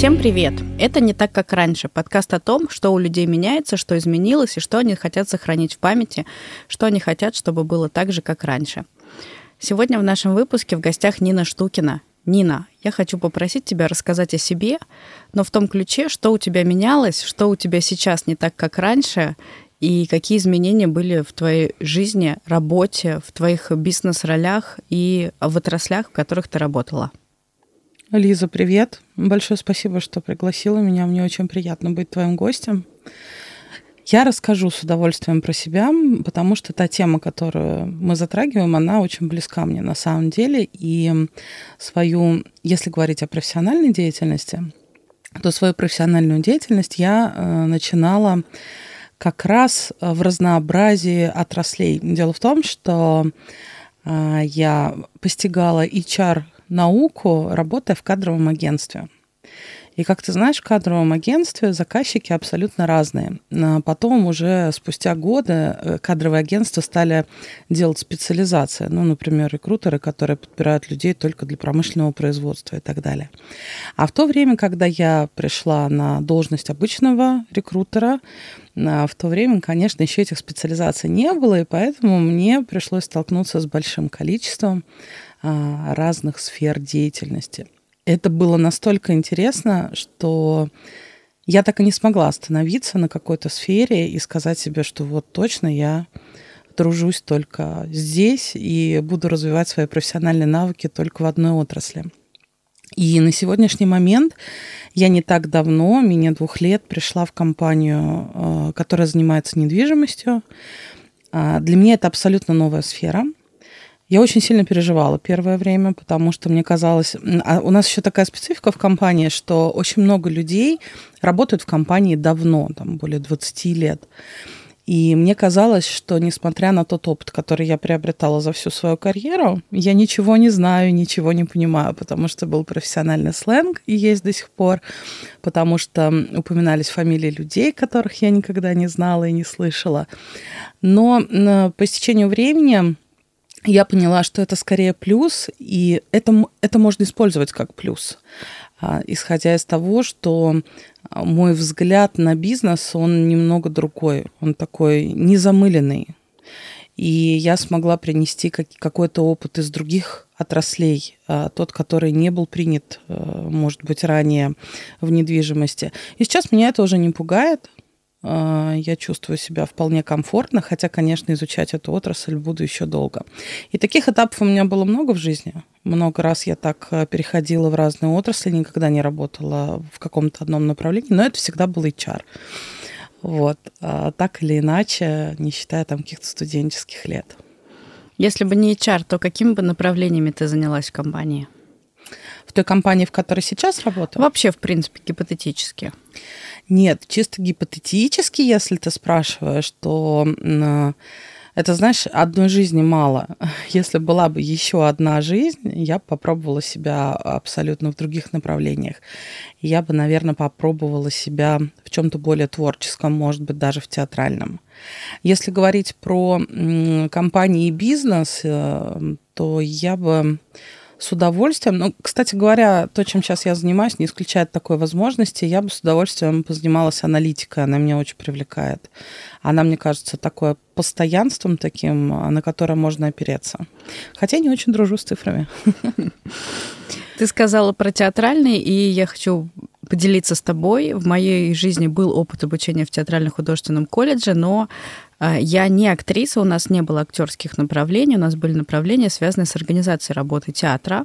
Всем привет! Это «Не так, как раньше» — подкаст о том, что у людей меняется, что изменилось и что они хотят сохранить в памяти, что они хотят, чтобы было так же, как раньше. Сегодня в нашем выпуске в гостях Нина Штукина. Нина, я хочу попросить тебя рассказать о себе, но в том ключе, что у тебя менялось, что у тебя сейчас не так, как раньше, и какие изменения были в твоей жизни, работе, в твоих бизнес-ролях и в отраслях, в которых ты работала. Лиза, привет. Большое спасибо, что пригласила меня. Мне очень приятно быть твоим гостем. Я расскажу с удовольствием про себя, потому что та тема, которую мы затрагиваем, она очень близка мне на самом деле. И свою, если говорить о профессиональной деятельности, то свою профессиональную деятельность я э, начинала как раз в разнообразии отраслей. Дело в том, что э, я постигала HR науку, работая в кадровом агентстве. И, как ты знаешь, в кадровом агентстве заказчики абсолютно разные. А потом уже спустя годы э, кадровые агентства стали делать специализации. Ну, например, рекрутеры, которые подбирают людей только для промышленного производства и так далее. А в то время, когда я пришла на должность обычного рекрутера, а в то время, конечно, еще этих специализаций не было, и поэтому мне пришлось столкнуться с большим количеством а, разных сфер деятельности. Это было настолько интересно, что я так и не смогла остановиться на какой-то сфере и сказать себе, что вот точно я тружусь только здесь и буду развивать свои профессиональные навыки только в одной отрасли. И на сегодняшний момент я не так давно, менее двух лет, пришла в компанию, а, которая занимается недвижимостью. А, для меня это абсолютно новая сфера – я очень сильно переживала первое время, потому что мне казалось... А у нас еще такая специфика в компании, что очень много людей работают в компании давно, там более 20 лет. И мне казалось, что несмотря на тот опыт, который я приобретала за всю свою карьеру, я ничего не знаю, ничего не понимаю, потому что был профессиональный сленг и есть до сих пор, потому что упоминались фамилии людей, которых я никогда не знала и не слышала. Но по истечению времени я поняла, что это скорее плюс, и это, это можно использовать как плюс, а, исходя из того, что а, мой взгляд на бизнес, он немного другой, он такой незамыленный. И я смогла принести какой-то опыт из других отраслей, а, тот, который не был принят, может быть, ранее в недвижимости. И сейчас меня это уже не пугает, я чувствую себя вполне комфортно, хотя, конечно, изучать эту отрасль буду еще долго. И таких этапов у меня было много в жизни. Много раз я так э, переходила в разные отрасли, никогда не работала в каком-то одном направлении, но это всегда был HR. Вот. А так или иначе, не считая там каких-то студенческих лет. Если бы не HR, то какими бы направлениями ты занялась в компании? В той компании, в которой сейчас работаю? Вообще, в принципе, гипотетически. Нет, чисто гипотетически, если ты спрашиваешь, то это, знаешь, одной жизни мало. Если была бы еще одна жизнь, я бы попробовала себя абсолютно в других направлениях. Я бы, наверное, попробовала себя в чем-то более творческом, может быть, даже в театральном. Если говорить про компании и бизнес, э, то я бы с удовольствием. Ну, кстати говоря, то, чем сейчас я занимаюсь, не исключает такой возможности. Я бы с удовольствием позанималась аналитикой. Она меня очень привлекает. Она, мне кажется, такое постоянством таким, на которое можно опереться. Хотя не очень дружу с цифрами. Ты сказала про театральный, и я хочу поделиться с тобой. В моей жизни был опыт обучения в театрально-художественном колледже, но я не актриса, у нас не было актерских направлений, у нас были направления, связанные с организацией работы театра,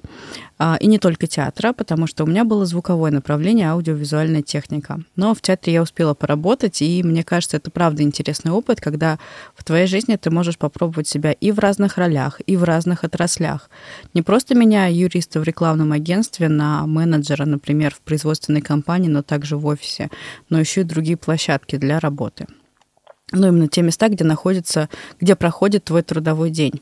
а, и не только театра, потому что у меня было звуковое направление, аудиовизуальная техника. Но в театре я успела поработать, и мне кажется, это правда интересный опыт, когда в твоей жизни ты можешь попробовать себя и в разных ролях, и в разных отраслях. Не просто меняя юриста в рекламном агентстве на менеджера, например, в производственной компании, но также в офисе, но еще и другие площадки для работы ну, именно те места, где находится, где проходит твой трудовой день.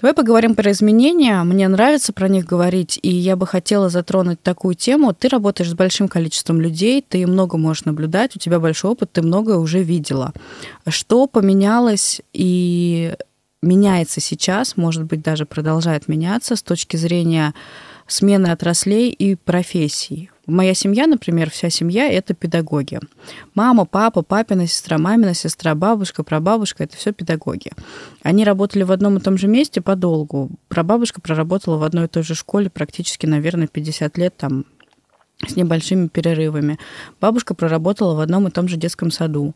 Давай поговорим про изменения. Мне нравится про них говорить, и я бы хотела затронуть такую тему. Ты работаешь с большим количеством людей, ты много можешь наблюдать, у тебя большой опыт, ты многое уже видела. Что поменялось и меняется сейчас, может быть, даже продолжает меняться с точки зрения смены отраслей и профессий. Моя семья, например, вся семья — это педагоги. Мама, папа, папина сестра, мамина сестра, бабушка, прабабушка — это все педагоги. Они работали в одном и том же месте подолгу. Прабабушка проработала в одной и той же школе практически, наверное, 50 лет там с небольшими перерывами. Бабушка проработала в одном и том же детском саду.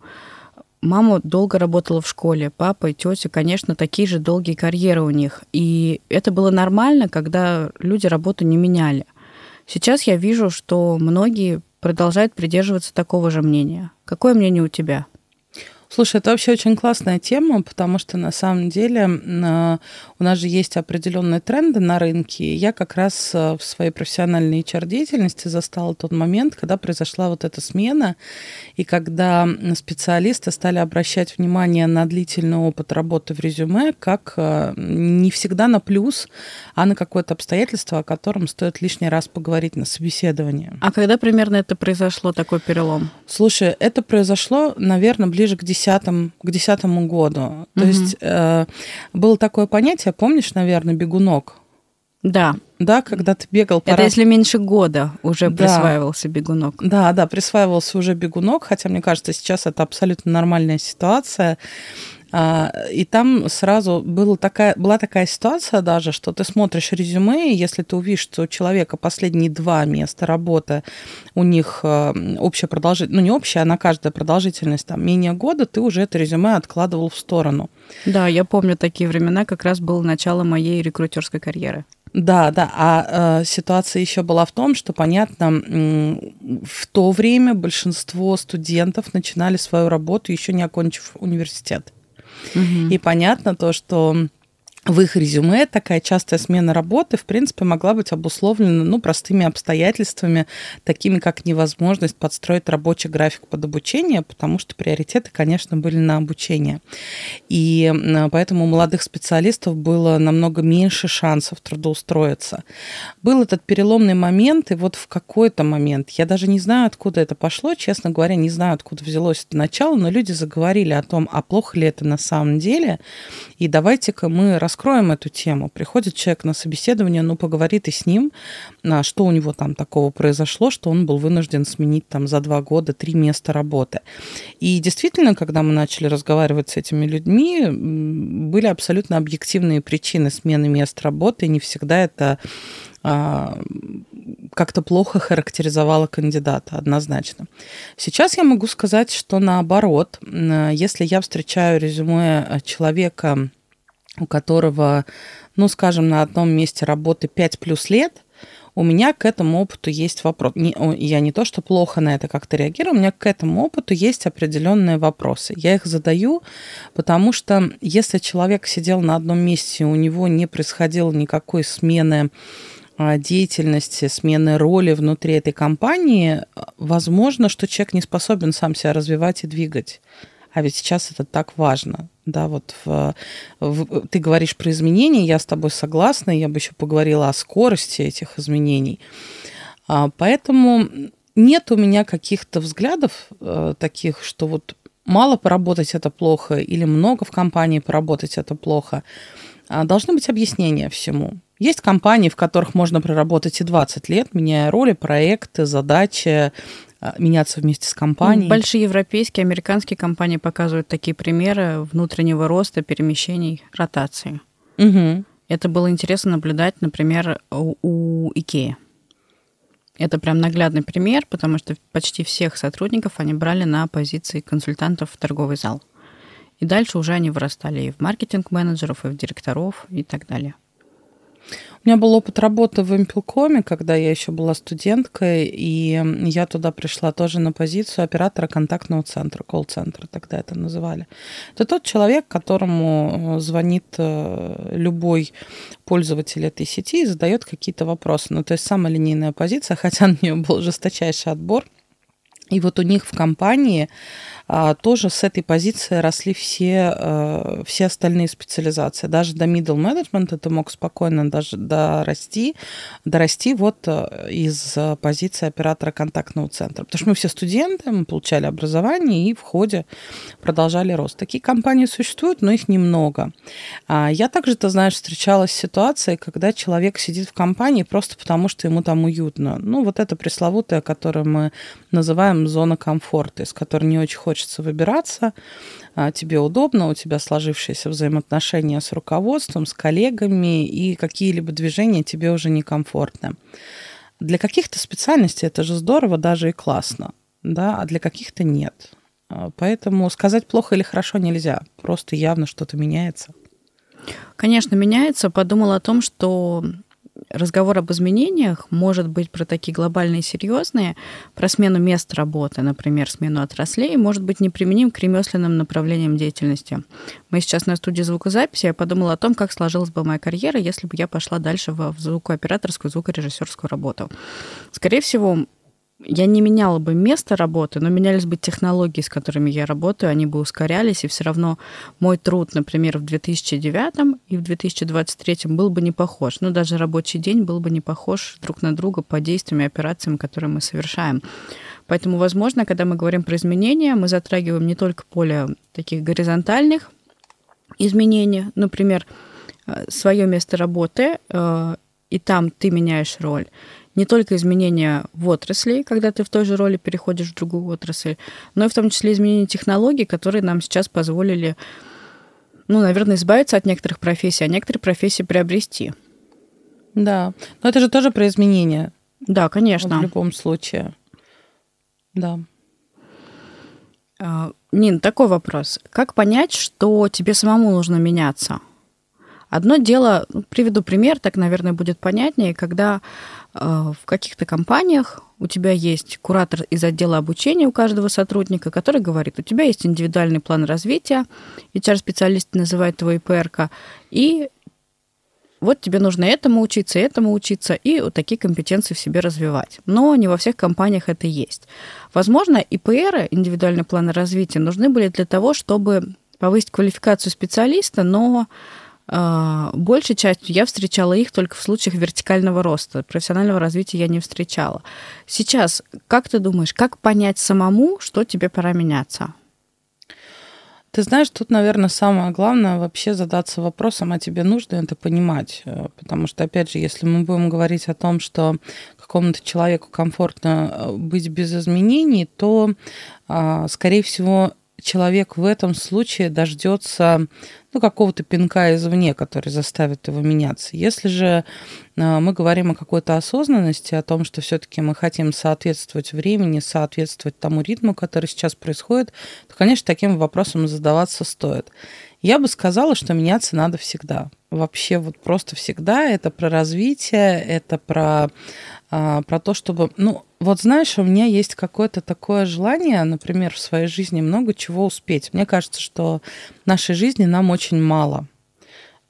Мама долго работала в школе, папа и тетя, конечно, такие же долгие карьеры у них. И это было нормально, когда люди работу не меняли. Сейчас я вижу, что многие продолжают придерживаться такого же мнения. Какое мнение у тебя? Слушай, это вообще очень классная тема, потому что на самом деле а, у нас же есть определенные тренды на рынке. Я как раз а, в своей профессиональной HR-деятельности застала тот момент, когда произошла вот эта смена, и когда специалисты стали обращать внимание на длительный опыт работы в резюме как а, не всегда на плюс, а на какое-то обстоятельство, о котором стоит лишний раз поговорить на собеседовании. А когда примерно это произошло, такой перелом? Слушай, это произошло, наверное, ближе к 10 десятом, к десятому году. То угу. есть э, было такое понятие, помнишь, наверное, бегунок? Да. Да, когда ты бегал по Это раз... если меньше года уже да. присваивался бегунок. Да, да, присваивался уже бегунок, хотя, мне кажется, сейчас это абсолютно нормальная ситуация. А, и там сразу была такая, была такая ситуация даже, что ты смотришь резюме, и если ты увидишь, что у человека последние два места работы, у них а, общая продолжительность, ну не общая, а на каждая продолжительность там менее года, ты уже это резюме откладывал в сторону. Да, я помню такие времена, как раз было начало моей рекрутерской карьеры. Да, да. А э, ситуация еще была в том, что, понятно, в то время большинство студентов начинали свою работу еще не окончив университет. Угу. И понятно то, что в их резюме такая частая смена работы, в принципе, могла быть обусловлена ну, простыми обстоятельствами, такими как невозможность подстроить рабочий график под обучение, потому что приоритеты, конечно, были на обучение. И поэтому у молодых специалистов было намного меньше шансов трудоустроиться. Был этот переломный момент, и вот в какой-то момент, я даже не знаю, откуда это пошло, честно говоря, не знаю, откуда взялось это начало, но люди заговорили о том, а плохо ли это на самом деле, и давайте-ка мы раскроем эту тему. Приходит человек на собеседование, ну, поговорит и с ним, а, что у него там такого произошло, что он был вынужден сменить там за два года три места работы. И действительно, когда мы начали разговаривать с этими людьми, были абсолютно объективные причины смены мест работы, и не всегда это а, как-то плохо характеризовала кандидата, однозначно. Сейчас я могу сказать, что наоборот, если я встречаю резюме человека, у которого, ну, скажем, на одном месте работы 5 плюс лет, у меня к этому опыту есть вопрос. Не, я не то, что плохо на это как-то реагирую, у меня к этому опыту есть определенные вопросы. Я их задаю, потому что если человек сидел на одном месте, у него не происходило никакой смены а, деятельности, смены роли внутри этой компании, возможно, что человек не способен сам себя развивать и двигать. А ведь сейчас это так важно. Да, вот в, в, ты говоришь про изменения, я с тобой согласна, я бы еще поговорила о скорости этих изменений. А, поэтому нет у меня каких-то взглядов а, таких, что вот мало поработать это плохо или много в компании поработать это плохо. А, должны быть объяснения всему. Есть компании, в которых можно проработать и 20 лет, меняя роли, проекты, задачи, а, меняться вместе с компанией. Большие европейские, американские компании показывают такие примеры внутреннего роста, перемещений, ротации. Угу. Это было интересно наблюдать, например, у, у Икеи. Это прям наглядный пример, потому что почти всех сотрудников они брали на позиции консультантов в торговый зал. И дальше уже они вырастали и в маркетинг-менеджеров, и в директоров, и так далее. У меня был опыт работы в Импелкоме, когда я еще была студенткой, и я туда пришла тоже на позицию оператора контактного центра, колл-центра тогда это называли. Это тот человек, которому звонит э, любой пользователь этой сети и задает какие-то вопросы. Ну, то есть самая линейная позиция, хотя на нее был жесточайший отбор – И вот у них в компании а, тоже с этой позиции росли все, а, все остальные специализации. Даже до middle management ты мог спокойно даже дорасти, дорасти вот а, из позиции оператора контактного центра. Потому что мы все студенты, мы получали образование и в ходе продолжали рост. Такие компании существуют, но их немного. Я также, ты знаешь, встречалась с ситуацией, когда человек сидит в компании просто потому, что ему там уютно. Ну, вот это пресловутое, которое мы называем зона комфорта, из которой не очень хочется выбираться, а, тебе удобно, у тебя сложившиеся взаимоотношения с руководством, с коллегами, и какие-либо движения тебе уже некомфортны. Для каких-то специальностей это же здорово, даже и классно, да, а для каких-то нет. А, поэтому сказать плохо или хорошо нельзя, просто явно что-то меняется. Конечно, меняется. Подумала о том, что разговор об изменениях может быть про такие глобальные серьезные, про смену мест работы, например, смену отраслей, может быть неприменим к ремесленным направлениям деятельности. Мы сейчас на студии звукозаписи, я подумала о том, как сложилась бы моя карьера, если бы я пошла дальше в звукооператорскую, звукорежиссерскую работу. Скорее всего, я не меняла бы место работы, но менялись бы технологии, с которыми я работаю, они бы ускорялись, и все равно мой труд, например, в 2009 и в 2023 был бы не похож. Ну, даже рабочий день был бы не похож друг на друга по действиям и операциям, которые мы совершаем. Поэтому, возможно, когда мы говорим про изменения, мы затрагиваем не только поле таких горизонтальных изменений, например, э, свое место работы, э, и там ты меняешь роль не только изменения в отрасли, когда ты в той же роли переходишь в другую отрасль, но и в том числе изменения технологий, которые нам сейчас позволили, ну, наверное, избавиться от некоторых профессий, а некоторые профессии приобрести. Да, но это же тоже про изменения. Да, конечно. В любом случае. Да. А, Нин, такой вопрос. Как понять, что тебе самому нужно меняться? Одно дело, ну, приведу пример, так, наверное, будет понятнее, когда в каких-то компаниях у тебя есть куратор из отдела обучения у каждого сотрудника, который говорит, у тебя есть индивидуальный план развития, HR-специалист называет твой ИПРК, и вот тебе нужно этому учиться, этому учиться, и вот такие компетенции в себе развивать. Но не во всех компаниях это есть. Возможно, ИПР, индивидуальный план развития, нужны были для того, чтобы повысить квалификацию специалиста, но большей частью я встречала их только в случаях вертикального роста. Профессионального развития я не встречала. Сейчас, как ты думаешь, как понять самому, что тебе пора меняться? Ты знаешь, тут, наверное, самое главное вообще задаться вопросом, а тебе нужно это понимать. Э, потому что, опять же, если мы будем говорить о том, что какому-то человеку комфортно э, быть без изменений, то, а, скорее всего, человек в этом случае дождется ну, какого-то пинка извне, который заставит его меняться. Если же а, мы говорим о какой-то осознанности, о том, что все-таки мы хотим соответствовать времени, соответствовать тому ритму, который сейчас происходит, то, конечно, таким вопросом задаваться стоит. Я бы сказала, что меняться надо всегда. Вообще вот просто всегда. Это про развитие, это про, а, про то, чтобы... Ну, вот знаешь, у меня есть какое-то такое желание, например, в своей жизни много чего успеть. Мне кажется, что нашей жизни нам очень мало.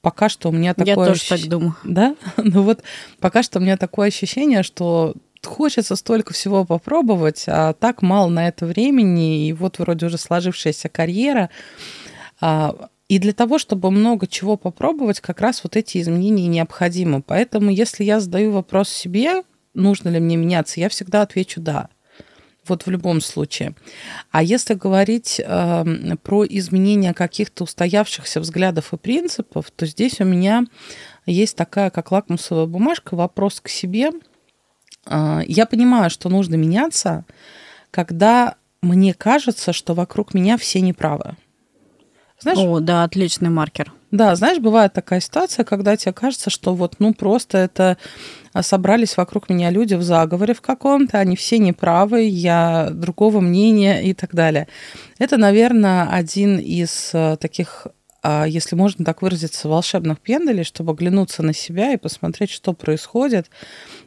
Пока что у меня такое... Я тоже ощущ... так думаю. Да? Ну вот пока что у меня такое ощущение, что хочется столько всего попробовать, а так мало на это времени, и вот вроде уже сложившаяся карьера. А, и для того, чтобы много чего попробовать, как раз вот эти изменения необходимы. Поэтому, если я задаю вопрос себе, нужно ли мне меняться, я всегда отвечу «да». Вот в любом случае. А если говорить э, про изменение каких-то устоявшихся взглядов и принципов, то здесь у меня есть такая, как лакмусовая бумажка, вопрос к себе. Э, я понимаю, что нужно меняться, когда мне кажется, что вокруг меня все неправы. Знаешь, О, да, отличный маркер. Да, знаешь, бывает такая ситуация, когда тебе кажется, что вот, ну, просто это а, собрались вокруг меня люди в заговоре в каком-то, они все неправы, я другого мнения и так далее. Это, наверное, один из э, таких если можно так выразиться, волшебных пенделей, чтобы оглянуться на себя и посмотреть, что происходит,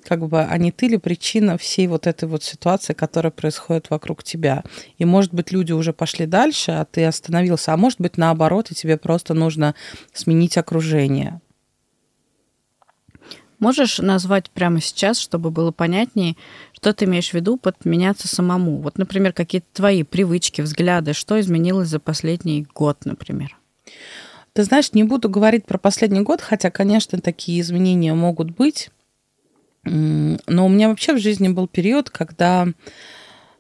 как бы, а не ты ли причина всей вот этой вот ситуации, которая происходит вокруг тебя. И, может быть, люди уже пошли дальше, а ты остановился, а может быть, наоборот, и тебе просто нужно сменить окружение. Можешь назвать прямо сейчас, чтобы было понятнее, Что ты имеешь в виду под меняться самому? Вот, например, какие-то твои привычки, взгляды, что изменилось за последний год, например? Ты знаешь, не буду говорить про последний год, хотя, конечно, такие изменения могут быть. Но у меня вообще в жизни был период, когда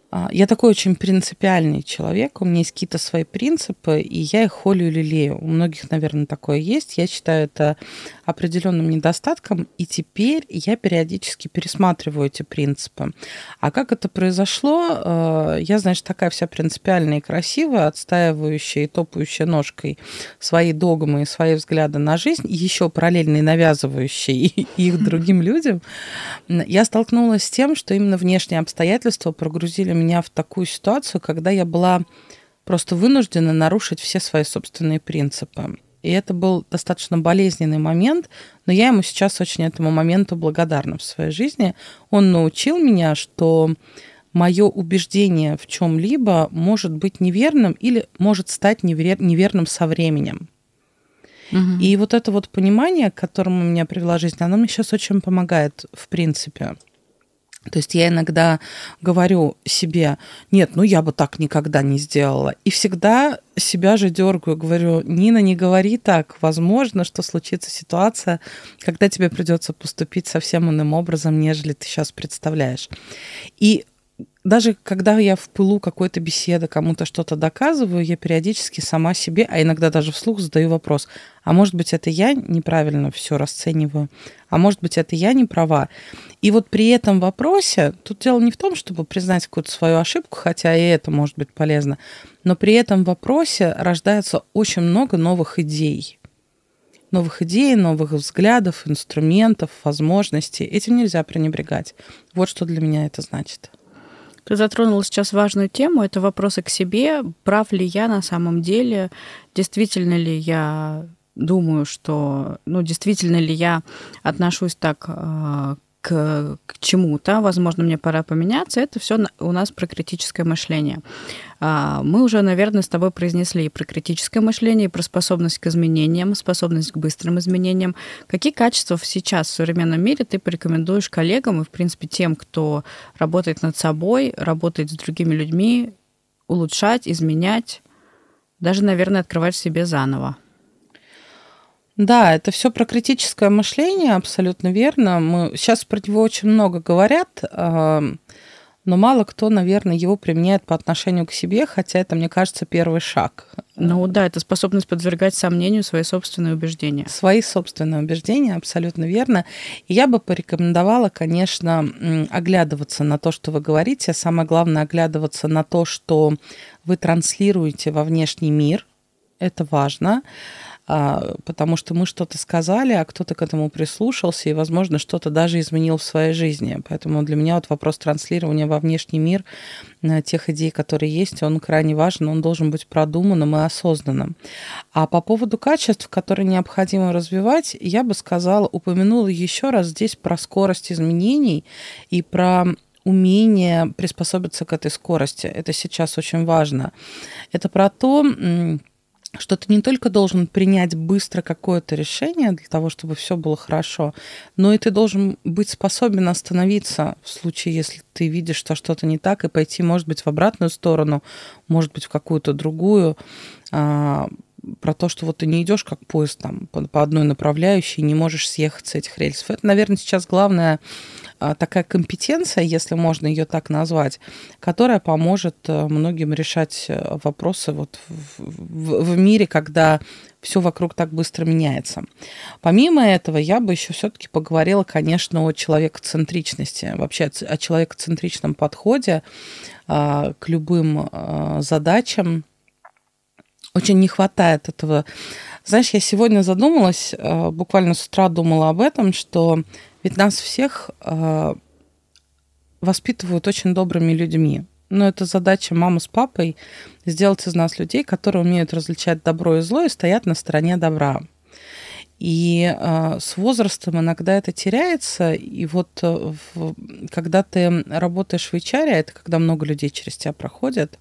а, я такой очень принципиальный человек, у меня есть какие-то свои принципы, и я их холю лелею. У многих, наверное, такое есть. Я считаю это определенным недостатком, и теперь я периодически пересматриваю эти принципы. А как это произошло? А, я, значит, такая вся принципиальная и красивая, отстаивающая и топающая ножкой свои догмы и свои взгляды на жизнь, еще параллельно и навязывающие их другим людям. Я столкнулась с тем, что именно внешние обстоятельства прогрузили меня в такую ситуацию, когда я была просто вынуждена нарушить все свои собственные принципы. И это был достаточно болезненный момент, но я ему сейчас очень этому моменту благодарна в своей жизни. Он научил меня, что мое убеждение в чем-либо может быть неверным или может стать невер... неверным со временем. Угу. И вот это вот понимание, к которому меня привела жизнь, оно мне сейчас очень помогает, в принципе. То есть я иногда говорю себе, нет, ну я бы так никогда не сделала. И всегда себя же дергаю, говорю, Нина, не говори так. Возможно, что случится ситуация, когда тебе придется поступить совсем иным образом, нежели ты сейчас представляешь. И даже когда я в пылу какой-то беседы кому-то что-то доказываю, я периодически сама себе, а иногда даже вслух задаю вопрос, а может быть это я неправильно все расцениваю, а может быть это я не права. И вот при этом вопросе, тут дело не в том, чтобы признать какую-то свою ошибку, хотя и это может быть полезно, но при этом вопросе рождается очень много новых идей новых идей, новых взглядов, инструментов, возможностей. Этим нельзя пренебрегать. Вот что для меня это значит. Ты затронула сейчас важную тему, это вопросы к себе. Прав ли я на самом деле? Действительно ли я думаю, что, ну, действительно ли я отношусь так э, к, к чему-то, возможно, мне пора поменяться, это все у нас про критическое мышление. А, мы уже, наверное, с тобой произнесли и про критическое мышление, и про способность к изменениям, способность к быстрым изменениям. Какие качества сейчас в современном мире ты порекомендуешь коллегам и, в принципе, тем, кто работает над собой, работает с другими людьми, улучшать, изменять, даже, наверное, открывать в себе заново? Да, это все про критическое мышление, абсолютно верно. Мы сейчас про него очень много говорят, но мало кто, наверное, его применяет по отношению к себе, хотя это, мне кажется, первый шаг. Ну да, это способность подвергать сомнению свои собственные убеждения. Свои собственные убеждения, абсолютно верно. И я бы порекомендовала, конечно, оглядываться на то, что вы говорите, а самое главное, оглядываться на то, что вы транслируете во внешний мир. Это важно. А, потому что мы что-то сказали, а кто-то к этому прислушался и, возможно, что-то даже изменил в своей жизни. Поэтому для меня вот вопрос транслирования во внешний мир э, тех идей, которые есть, он крайне важен, он должен быть продуманным и осознанным. А по поводу качеств, которые необходимо развивать, я бы сказала, упомянула еще раз здесь про скорость изменений и про умение приспособиться к этой скорости. Это сейчас очень важно. Это про то, что ты не только должен принять быстро какое-то решение для того, чтобы все было хорошо, но и ты должен быть способен остановиться в случае, если ты видишь, что что-то не так, и пойти, может быть, в обратную сторону, может быть, в какую-то другую, а, про то, что вот ты не идешь как поезд там по, по одной направляющей, не можешь съехать с этих рельсов. Это, наверное, сейчас главная а, такая компетенция, если можно ее так назвать, которая поможет э, многим решать э, вопросы вот в, в, в мире, когда все вокруг так быстро меняется. Помимо этого, я бы еще все-таки поговорила, конечно, о человекоцентричности, вообще о человекоцентричном подходе а, к любым а, задачам. Очень не хватает этого. Знаешь, я сегодня задумалась, буквально с утра думала об этом, что ведь нас всех э, воспитывают очень добрыми людьми. Но это задача мамы с папой сделать из нас людей, которые умеют различать добро и зло и стоят на стороне добра. И э, с возрастом иногда это теряется. И вот э, в, когда ты работаешь в HR, это когда много людей через тебя проходят,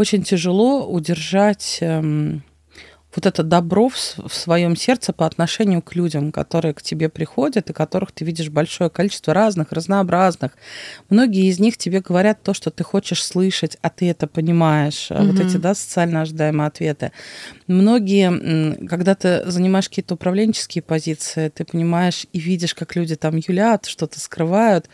очень тяжело удержать э, вот это добро в, в своем сердце по отношению к людям, которые к тебе приходят и которых ты видишь большое количество разных, разнообразных. Многие из них тебе говорят то, что ты хочешь слышать, а ты это понимаешь. Mm-hmm. Вот эти, да, социально ожидаемые ответы. Многие, когда ты занимаешь какие-то управленческие позиции, ты понимаешь и видишь, как люди там юлят, что-то скрывают.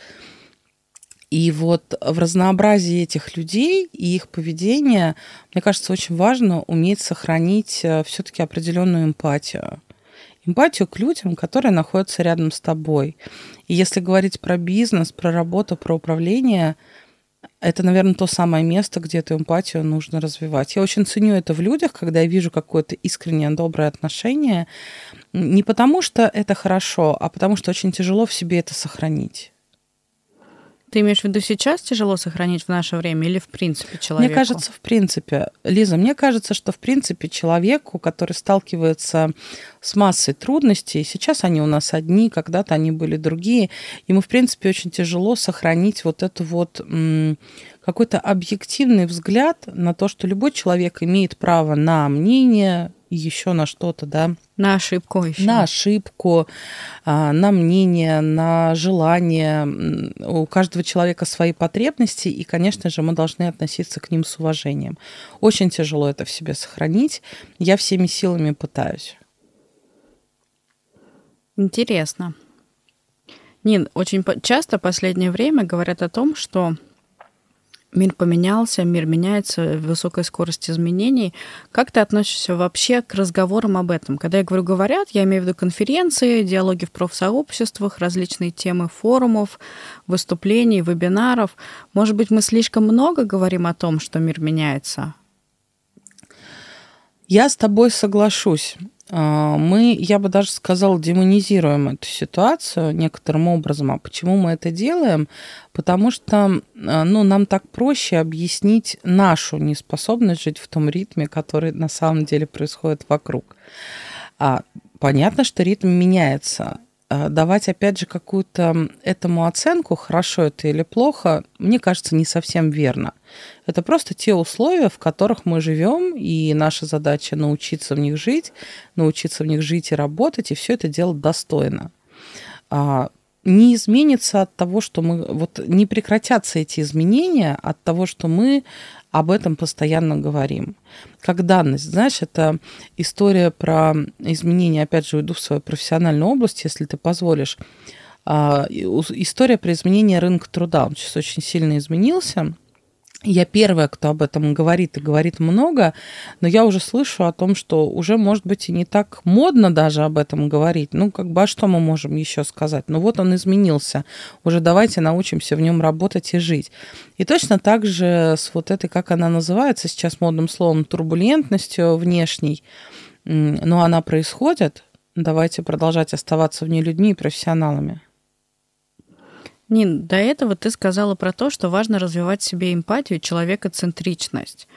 И вот в разнообразии этих людей и их поведения, мне кажется, очень важно уметь сохранить э, все-таки определенную эмпатию. Эмпатию к людям, которые находятся рядом с тобой. И если говорить про бизнес, про работу, про управление, это, наверное, то самое место, где эту эмпатию нужно развивать. Я очень ценю это в людях, когда я вижу какое-то искреннее доброе отношение. Не потому, что это хорошо, а потому, что очень тяжело в себе это сохранить. Ты имеешь в виду сейчас тяжело сохранить в наше время или в принципе человеку? Мне кажется, в принципе. Лиза, мне кажется, что в принципе человеку, который сталкивается с массой трудностей, сейчас они у нас одни, когда-то они были другие, ему в принципе очень тяжело сохранить вот эту вот какой-то объективный взгляд на то, что любой человек имеет право на мнение, еще на что-то, да. На ошибку еще. На ошибку, а, на мнение, на желание. У каждого человека свои потребности, и, конечно же, мы должны относиться к ним с уважением. Очень тяжело это в себе сохранить. Я всеми силами пытаюсь. Интересно. Нин, очень часто в последнее время говорят о том, что мир поменялся, мир меняется, высокая скорость изменений. Как ты относишься вообще к разговорам об этом? Когда я говорю «говорят», я имею в виду конференции, диалоги в профсообществах, различные темы форумов, выступлений, вебинаров. Может быть, мы слишком много говорим о том, что мир меняется? Я с тобой соглашусь. А, мы, я бы даже сказала, демонизируем эту ситуацию некоторым образом. А почему мы это делаем? Потому что а, ну, нам так проще объяснить нашу неспособность жить в том ритме, который на самом деле происходит вокруг. А, понятно, что ритм меняется. А, давать, опять же, какую-то этому оценку, хорошо это или плохо, мне кажется, не совсем верно. Это просто те условия, в которых мы живем, и наша задача научиться в них жить, научиться в них жить и работать, и все это делать достойно. А, не изменится от того, что мы... Вот не прекратятся эти изменения от того, что мы об этом постоянно говорим. Как данность, знаешь, это история про изменения, опять же, уйду в свою профессиональную область, если ты позволишь. А, история про изменение рынка труда. Он сейчас очень сильно изменился я первая, кто об этом говорит и говорит много, но я уже слышу о том, что уже, может быть, и не так модно даже об этом говорить. Ну, как бы, а что мы можем еще сказать? Ну, вот он изменился. Уже давайте научимся в нем работать и жить. И точно так же с вот этой, как она называется сейчас модным словом, турбулентностью внешней, но она происходит. Давайте продолжать оставаться в ней людьми и профессионалами. Нин, до этого ты сказала про то, что важно развивать себе эмпатию человекоцентричность.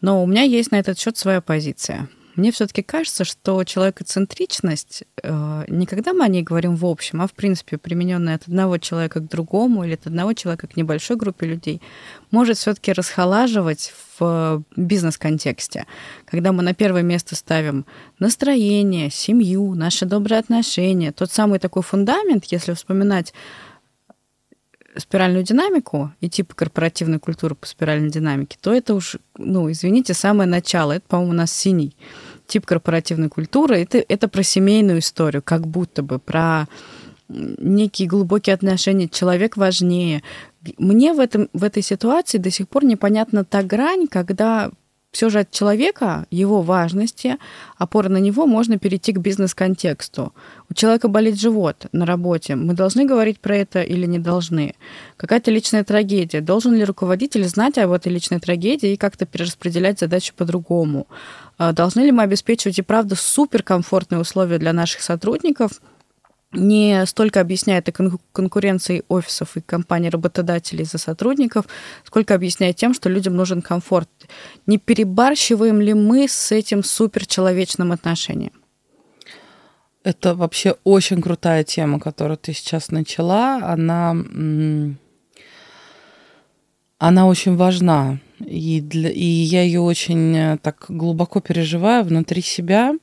Но у меня есть на этот счет своя позиция. Мне все-таки кажется, что человекоцентричность, э, не когда мы о ней говорим в общем, а в принципе примененная от одного человека к другому или от одного человека к небольшой группе людей, может все-таки расхолаживать в бизнес-контексте, когда мы на первое место ставим настроение, семью, наши добрые отношения, тот самый такой фундамент, если вспоминать спиральную динамику и типы корпоративной культуры по спиральной динамике, то это уж, ну, извините, самое начало. Это, по-моему, у нас синий тип корпоративной культуры. Это, это про семейную историю, как будто бы, про некие глубокие отношения. Человек важнее. Мне в, этом, в этой ситуации до сих пор непонятна та грань, когда все же от человека, его важности, опора на него можно перейти к бизнес-контексту. У человека болит живот на работе. Мы должны говорить про это или не должны? Какая-то личная трагедия. Должен ли руководитель знать об этой личной трагедии и как-то перераспределять задачи по-другому? А должны ли мы обеспечивать и правда суперкомфортные условия для наших сотрудников – не столько объясняет и конкуренцией офисов и компаний работодателей за сотрудников, сколько объясняет тем, что людям нужен комфорт. Не перебарщиваем ли мы с этим суперчеловечным отношением? Это вообще очень крутая тема, которую ты сейчас начала. Она, она очень важна. и, для, и я ее очень э, так глубоко переживаю внутри себя.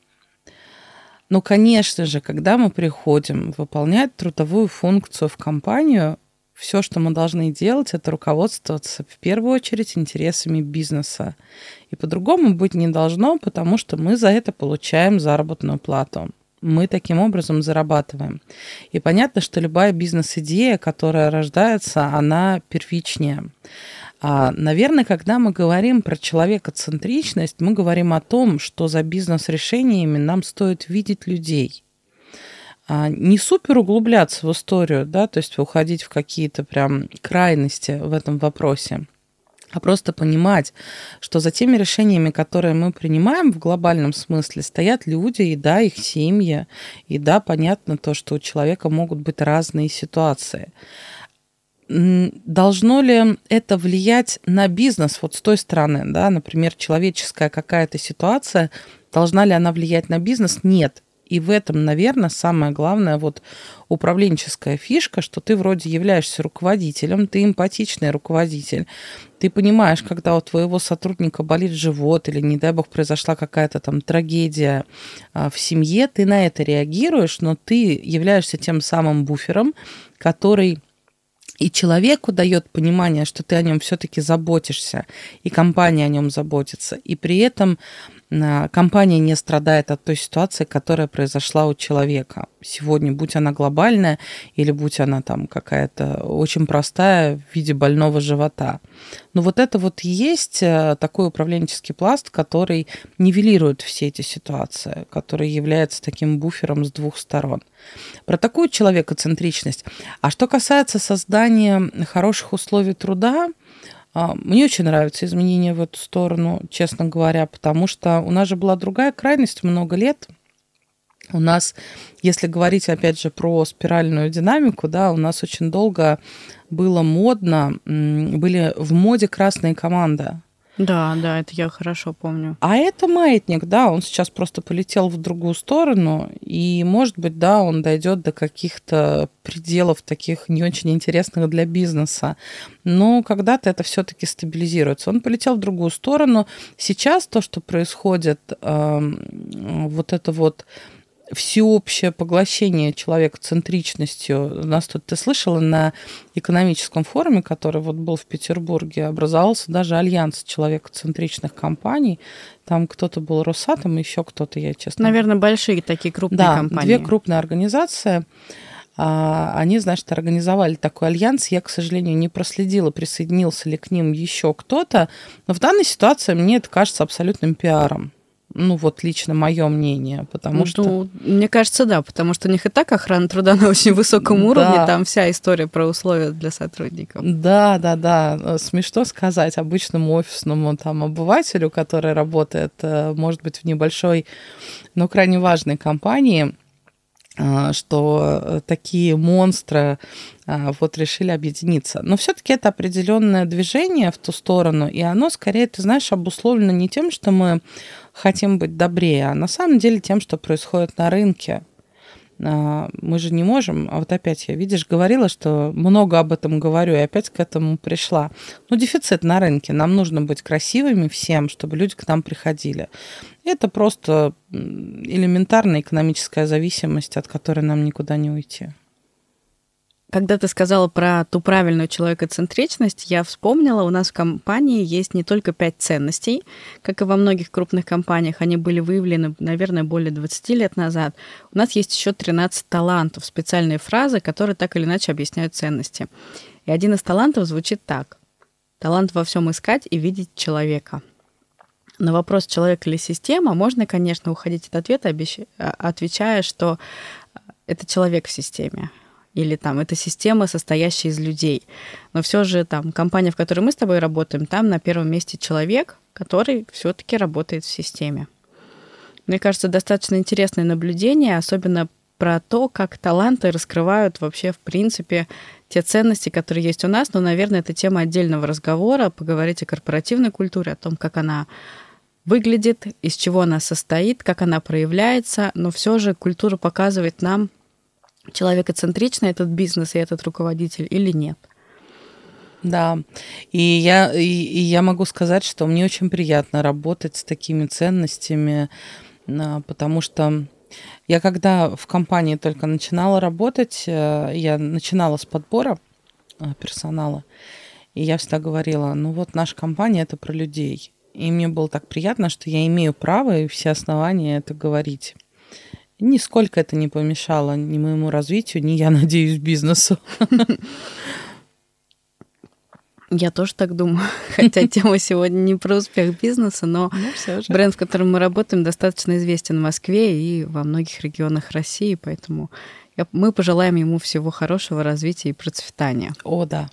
Но, конечно же, когда мы приходим выполнять трудовую функцию в компанию, все, что мы должны делать, это руководствоваться в первую очередь интересами бизнеса. И по-другому быть не должно, потому что мы за это получаем заработную плату. Мы таким образом зарабатываем. И понятно, что любая бизнес-идея, которая рождается, она первичнее. А, наверное, когда мы говорим про человекоцентричность, мы говорим о том, что за бизнес-решениями нам стоит видеть людей – а, не супер углубляться в историю, да, то есть уходить в какие-то прям крайности в этом вопросе, а просто понимать, что за теми решениями, которые мы принимаем в глобальном смысле, стоят люди, и да, их семьи, и да, понятно то, что у человека могут быть разные ситуации. Должно ли это влиять на бизнес вот с той стороны, да, например, человеческая какая-то ситуация, должна ли она влиять на бизнес? Нет, и в этом, наверное, самая главная вот управленческая фишка, что ты вроде являешься руководителем, ты эмпатичный руководитель, ты понимаешь, когда у твоего сотрудника болит живот или, не дай бог, произошла какая-то там трагедия а, в семье, ты на это реагируешь, но ты являешься тем самым буфером, который и человеку дает понимание, что ты о нем все-таки заботишься, и компания о нем заботится. И при этом компания не страдает от той ситуации, которая произошла у человека. Сегодня, будь она глобальная или будь она там какая-то очень простая в виде больного живота. Но вот это вот есть э, такой управленческий пласт, который нивелирует все эти ситуации, который является таким буфером с двух сторон. Про такую человекоцентричность. А что касается создания хороших условий труда, мне очень нравятся изменения в эту сторону, честно говоря, потому что у нас же была другая крайность много лет. У нас, если говорить, опять же, про спиральную динамику, да, у нас очень долго было модно, были в моде красные команды. Да, да, это я хорошо помню. А это маятник, да, он сейчас просто полетел в другую сторону, и, может быть, да, он дойдет до каких-то пределов таких не очень интересных для бизнеса. Но когда-то это все-таки стабилизируется. Он полетел в другую сторону. Сейчас то, что происходит, э, вот это вот всеобщее поглощение человекоцентричностью. У нас тут, ты слышала, на экономическом форуме, который вот был в Петербурге, образовался даже альянс человекоцентричных компаний. Там кто-то был Росатом, еще кто-то, я честно... Наверное, большие такие крупные да, компании. две крупные организации. А, они, значит, организовали такой альянс. Я, к сожалению, не проследила, присоединился ли к ним еще кто-то. Но в данной ситуации мне это кажется абсолютным пиаром. Ну, вот лично мое мнение, потому ну, что... Мне кажется, да, потому что у них и так охрана труда на очень высоком уровне, да. там вся история про условия для сотрудников. Да, да, да. Э, смешно сказать обычному офисному там обывателю, который работает, э, может быть, в небольшой, но крайне важной компании, что такие монстры вот решили объединиться. Но все-таки это определенное движение в ту сторону, и оно скорее, ты знаешь, обусловлено не тем, что мы хотим быть добрее, а на самом деле тем, что происходит на рынке. А, мы же не можем, а вот опять я, видишь, говорила, что много об этом говорю, и опять к этому пришла. Ну, дефицит на рынке. Нам нужно быть красивыми всем, чтобы люди к нам приходили. Это просто элементарная экономическая зависимость, от которой нам никуда не уйти. Когда ты сказала про ту правильную человекоцентричность, я вспомнила, у нас в компании есть не только пять ценностей, как и во многих крупных компаниях, они были выявлены, наверное, более 20 лет назад. У нас есть еще 13 талантов, специальные фразы, которые так или иначе объясняют ценности. И один из талантов звучит так. Талант во всем искать и видеть человека. На вопрос человек или система можно, конечно, уходить от ответа, отвечая, что это человек в системе или там это система, состоящая из людей. Но все же там компания, в которой мы с тобой работаем, там на первом месте человек, который все-таки работает в системе. Мне кажется, достаточно интересное наблюдение, особенно про то, как таланты раскрывают вообще, в принципе, те ценности, которые есть у нас. Но, наверное, это тема отдельного разговора, поговорить о корпоративной культуре, о том, как она выглядит, из чего она состоит, как она проявляется. Но все же культура показывает нам, человекоцентричный этот бизнес и этот руководитель или нет. Да, и я, и, и я могу сказать, что мне очень приятно работать с такими ценностями, а, потому что я когда в компании только начинала работать, э, я начинала с подбора э, персонала, и я всегда говорила, ну вот наша компания это про людей. И мне было так приятно, что я имею право и все основания это говорить. Нисколько это не помешало ни моему развитию, ни, я надеюсь, бизнесу. Я тоже так думаю. Хотя тема сегодня не про успех бизнеса, но ну, бренд, в котором мы работаем, достаточно известен в Москве и во многих регионах России, поэтому мы пожелаем ему всего хорошего развития и процветания. О, да.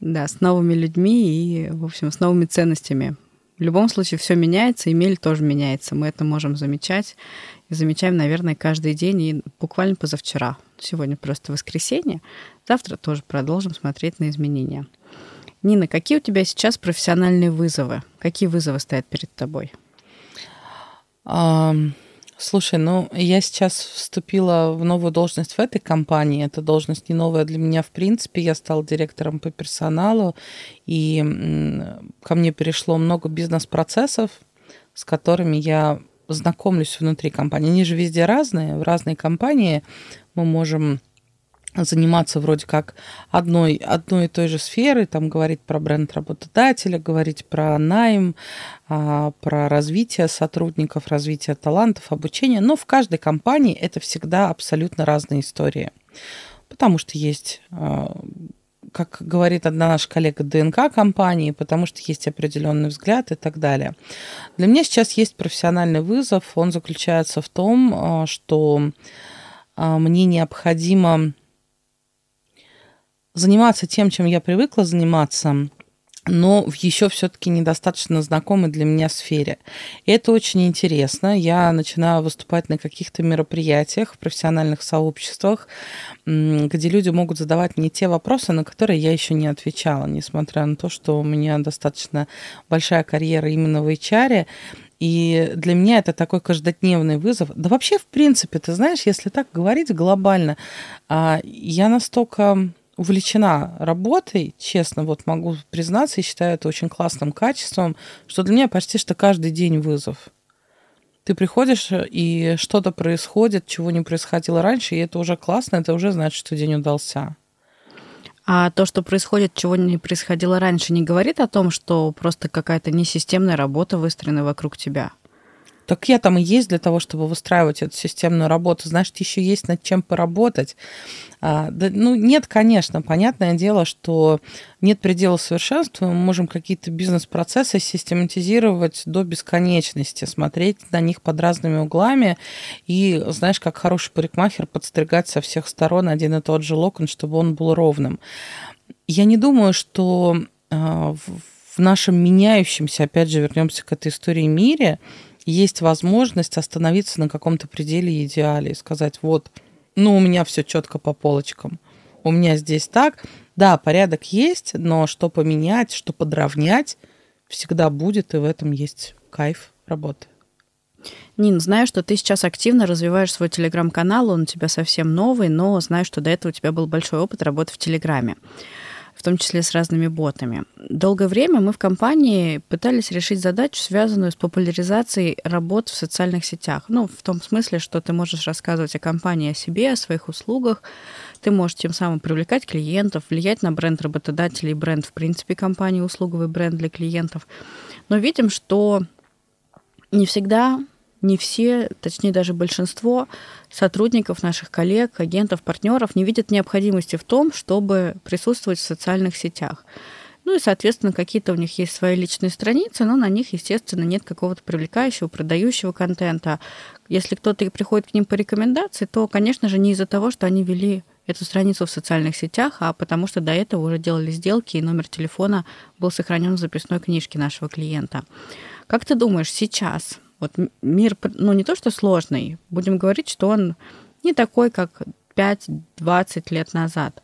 Да, с новыми людьми и, в общем, с новыми ценностями. В любом случае все меняется, и мель тоже меняется. Мы это можем замечать. И замечаем, наверное, каждый день и буквально позавчера. Сегодня просто воскресенье. Завтра тоже продолжим смотреть на изменения. Нина, какие у тебя сейчас профессиональные вызовы? Какие вызовы стоят перед тобой? Um, слушай, ну я сейчас вступила в новую должность в этой компании. Эта должность не новая для меня в принципе. Я стала директором по персоналу, и ко мне перешло много бизнес-процессов, с которыми я знакомлюсь внутри компании. Они же везде разные. В разные компании мы можем заниматься вроде как одной, одной и той же сферой, там говорить про бренд работодателя, говорить про найм, а, про развитие сотрудников, развитие талантов, обучение. Но в каждой компании это всегда абсолютно разные истории. Потому что есть, а, как говорит одна наша коллега, ДНК компании, потому что есть определенный взгляд и так далее. Для меня сейчас есть профессиональный вызов. Он заключается в том, а, что мне необходимо заниматься тем, чем я привыкла заниматься, но в еще все-таки недостаточно знакомой для меня сфере. Это очень интересно. Я начинаю выступать на каких-то мероприятиях в профессиональных сообществах, где люди могут задавать мне те вопросы, на которые я еще не отвечала, несмотря на то, что у меня достаточно большая карьера именно в HR. И для меня это такой каждодневный вызов. Да вообще, в принципе, ты знаешь, если так говорить глобально, а, я настолько увлечена работой, честно, вот могу признаться, и считаю это очень классным качеством, что для меня почти что каждый день вызов. Ты приходишь, и что-то происходит, чего не происходило раньше, и это уже классно, это уже значит, что день удался. А то, что происходит, чего не происходило раньше, не говорит о том, что просто какая-то несистемная работа выстроена вокруг тебя? Так я там и есть для того, чтобы выстраивать эту системную работу. Значит, еще есть над чем поработать. А, да, ну, нет, конечно. Понятное дело, что нет предела совершенства. Мы можем какие-то бизнес-процессы систематизировать до бесконечности, смотреть на них под разными углами и, знаешь, как хороший парикмахер, подстригать со всех сторон один и тот же локон, чтобы он был ровным. Я не думаю, что а, в нашем меняющемся, опять же, вернемся к этой истории мире, есть возможность остановиться на каком-то пределе идеале и сказать, вот, ну, у меня все четко по полочкам. У меня здесь так. Да, порядок есть, но что поменять, что подровнять, всегда будет, и в этом есть кайф работы. Нин, знаю, что ты сейчас активно развиваешь свой телеграм-канал, он у тебя совсем новый, но знаю, что до этого у тебя был большой опыт работы в Телеграме в том числе с разными ботами. Долгое время мы в компании пытались решить задачу, связанную с популяризацией работ в социальных сетях. Ну, в том смысле, что ты можешь рассказывать о компании, о себе, о своих услугах. Ты можешь тем самым привлекать клиентов, влиять на бренд работодателей, бренд, в принципе, компании, услуговый бренд для клиентов. Но видим, что не всегда не все, точнее даже большинство сотрудников, наших коллег, агентов, партнеров не видят необходимости в том, чтобы присутствовать в социальных сетях. Ну и, соответственно, какие-то у них есть свои личные страницы, но на них, естественно, нет какого-то привлекающего, продающего контента. Если кто-то приходит к ним по рекомендации, то, конечно же, не из-за того, что они вели эту страницу в социальных сетях, а потому что до этого уже делали сделки, и номер телефона был сохранен в записной книжке нашего клиента. Как ты думаешь, сейчас вот мир, ну не то что сложный, будем говорить, что он не такой, как 5-20 лет назад.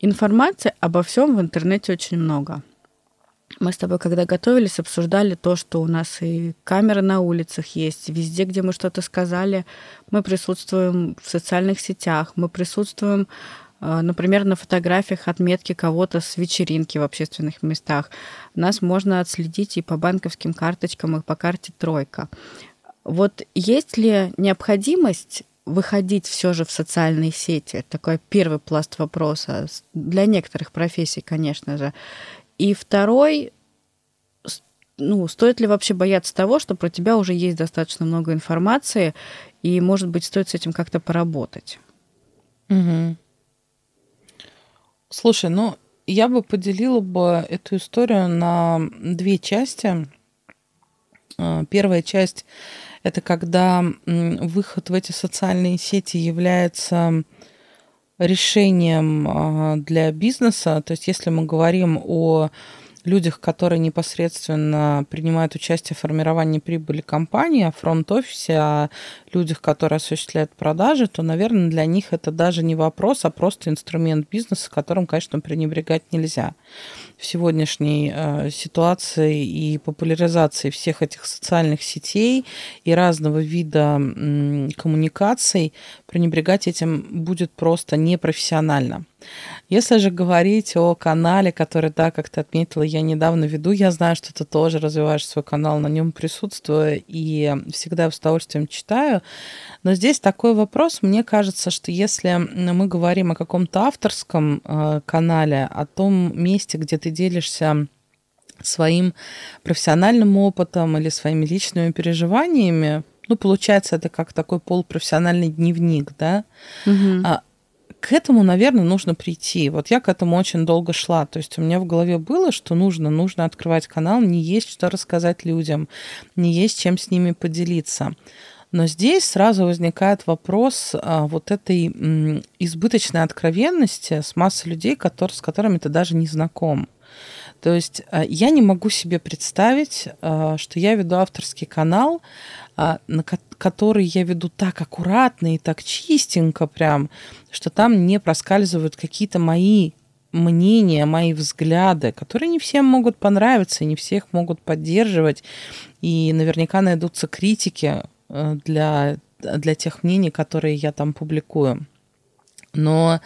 Информации обо всем в интернете очень много. Мы с тобой, когда готовились, обсуждали то, что у нас и камеры на улицах есть, везде, где мы что-то сказали, мы присутствуем в социальных сетях, мы присутствуем например, на фотографиях отметки кого-то с вечеринки в общественных местах. Нас можно отследить и по банковским карточкам, и по карте «Тройка». Вот есть ли необходимость выходить все же в социальные сети? Такой первый пласт вопроса. Для некоторых профессий, конечно же. И второй, ну, стоит ли вообще бояться того, что про тебя уже есть достаточно много информации, и, может быть, стоит с этим как-то поработать? Угу. Слушай, ну, я бы поделила бы эту историю на две части. А, первая часть – это когда выход в эти социальные сети является решением а, для бизнеса. То есть если мы говорим о людях, которые непосредственно принимают участие в формировании прибыли компании, о фронт-офисе, о людях, которые осуществляют продажи, то, наверное, для них это даже не вопрос, а просто инструмент бизнеса, которым, конечно, пренебрегать нельзя. В сегодняшней э, ситуации и популяризации всех этих социальных сетей и разного вида коммуникаций пренебрегать этим будет просто непрофессионально. Если же говорить о канале, который, да, как ты отметила, я недавно веду, я знаю, что ты тоже развиваешь свой канал, на нем присутствую и всегда с удовольствием читаю. Но здесь такой вопрос, мне кажется, что если мы говорим о каком-то авторском э, канале, о том месте, где ты делишься своим профессиональным опытом или своими личными переживаниями, ну, получается, это как такой полупрофессиональный дневник, да, угу к этому, наверное, нужно прийти. Вот я к этому очень долго шла. То есть у меня в голове было, что нужно, нужно открывать канал, не есть что рассказать людям, не есть чем с ними поделиться. Но здесь сразу возникает вопрос а, вот этой избыточной откровенности с массой людей, которые, с которыми ты даже не знаком. То есть а, я не могу себе представить, а, что я веду авторский канал, а, на который я веду так аккуратно и так чистенько прям, что там не проскальзывают какие-то мои мнения, мои взгляды, которые не всем могут понравиться, не всех могут поддерживать, и наверняка найдутся критики э, для, для тех мнений, которые я там публикую. Но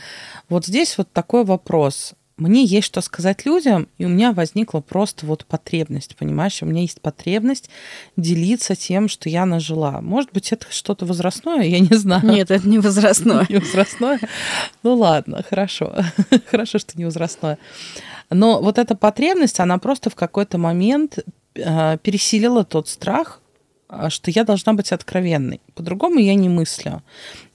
вот здесь вот такой вопрос мне есть что сказать людям, и у меня возникла просто вот потребность, понимаешь? У меня есть потребность делиться тем, что я нажила. Может быть, это что-то возрастное, я не знаю. Нет, это не возрастное. Не возрастное? Ну ладно, хорошо. Хорошо, что не возрастное. Но вот эта потребность, она просто в какой-то момент э, переселила тот страх, что я должна быть откровенной. По-другому я не мыслю.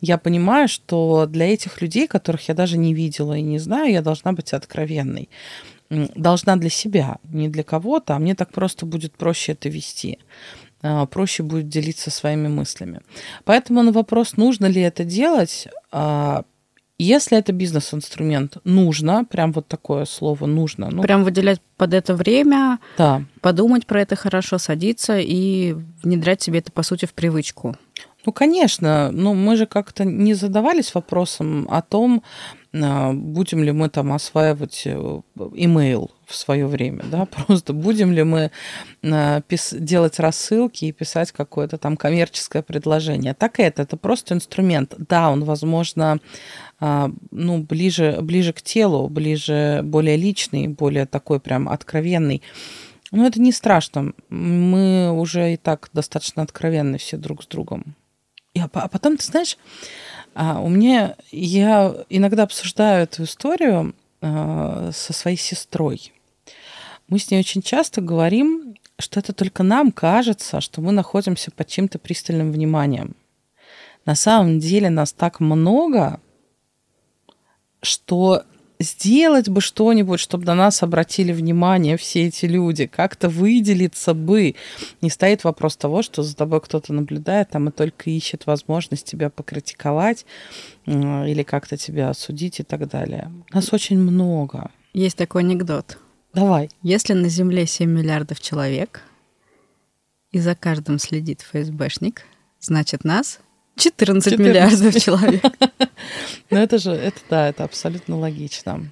Я понимаю, что для этих людей, которых я даже не видела и не знаю, я должна быть откровенной. Должна для себя, не для кого-то, а мне так просто будет проще это вести а, проще будет делиться своими мыслями. Поэтому на вопрос, нужно ли это делать, а, если это бизнес-инструмент, нужно, прям вот такое слово нужно. Ну, прям выделять под это время, да. подумать про это хорошо, садиться и внедрять себе это, по сути, в привычку. Ну, конечно, но мы же как-то не задавались вопросом о том, а, будем ли мы там осваивать э, имейл в свое время, да, просто будем ли мы а, делать рассылки и писать какое-то там коммерческое предложение. Так это, это просто инструмент. Да, он, возможно, а, ну, ближе, ближе к телу, ближе, более личный, более такой прям откровенный. Но это не страшно. Мы уже и так достаточно откровенны все друг с другом. И, а потом, ты знаешь, а, у меня я иногда обсуждаю эту историю а, со своей сестрой. Мы с ней очень часто говорим, что это только нам кажется, что мы находимся под чьим-то пристальным вниманием. На самом деле нас так много, что сделать бы что-нибудь, чтобы на нас обратили внимание все эти люди, как-то выделиться бы. Не стоит вопрос того, что за тобой кто-то наблюдает, там и только ищет возможность тебя покритиковать или как-то тебя осудить и так далее. Нас очень много. Есть такой анекдот. Давай. Если на Земле 7 миллиардов человек, и за каждым следит ФСБшник, значит нас 14, 14. миллиардов человек. Ну, это же, это да, это абсолютно логично.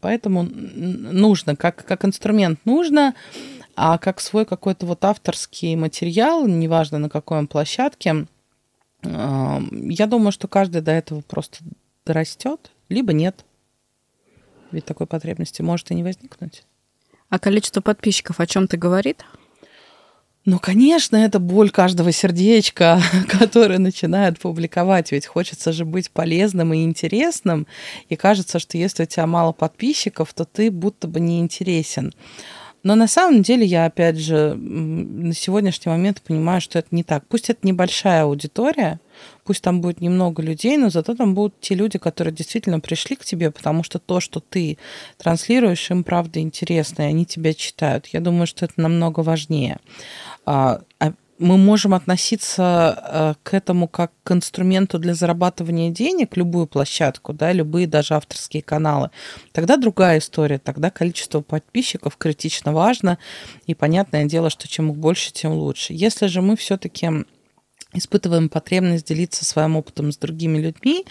Поэтому нужно, как, как инструмент нужно, а как свой какой-то вот авторский материал, неважно на какой он площадке, я думаю, что каждый до этого просто растет либо нет. Ведь такой потребности может и не возникнуть. А количество подписчиков о чем-то говорит? Ну, конечно, это боль каждого сердечка, которое начинает публиковать. Ведь хочется же быть полезным и интересным. И кажется, что если у тебя мало подписчиков, то ты будто бы не интересен. Но на самом деле я, опять же, на сегодняшний момент понимаю, что это не так. Пусть это небольшая аудитория, пусть там будет немного людей, но зато там будут те люди, которые действительно пришли к тебе, потому что то, что ты транслируешь, им правда интересно, и они тебя читают. Я думаю, что это намного важнее. А, а мы можем относиться э, к этому как к инструменту для зарабатывания денег, любую площадку, да, любые даже авторские каналы, тогда другая история, тогда количество подписчиков критично важно, и понятное дело, что чем их больше, тем лучше. Если же мы все-таки испытываем потребность делиться своим опытом с другими людьми,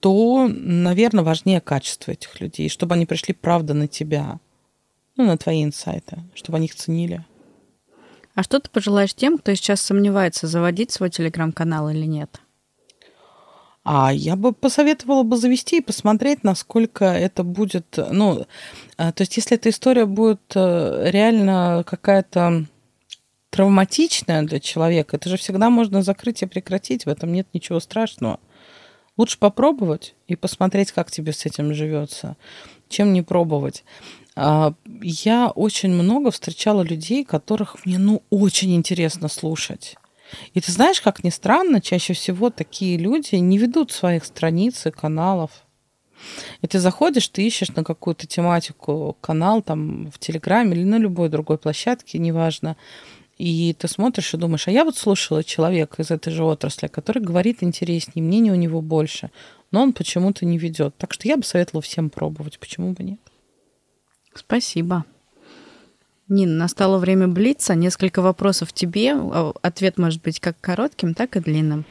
то, наверное, важнее качество этих людей, чтобы они пришли правда на тебя, ну, на твои инсайты, чтобы они их ценили. А что ты пожелаешь тем, кто сейчас сомневается, заводить свой телеграм-канал или нет? А я бы посоветовала бы завести и посмотреть, насколько это будет, ну, э, то есть если эта история будет э, реально какая-то травматичная для человека, это же всегда можно закрыть и прекратить, в этом нет ничего страшного. Лучше попробовать и посмотреть, как тебе с этим живется, чем не пробовать. А, я очень много встречала людей, которых мне, ну, очень интересно слушать. И ты знаешь, как ни странно, чаще всего такие люди не ведут своих страниц и каналов. И ты заходишь, ты ищешь на какую-то тематику канал там в Телеграме или на любой другой площадке, неважно. И ты смотришь и думаешь, а я вот слушала человека из этой же отрасли, который говорит интереснее, мнение у него больше, но он почему-то не ведет. Так что я бы советовала всем пробовать, почему бы нет. Спасибо. Нина, настало время блица. Несколько вопросов тебе. А, ответ может быть как коротким, так и длинным.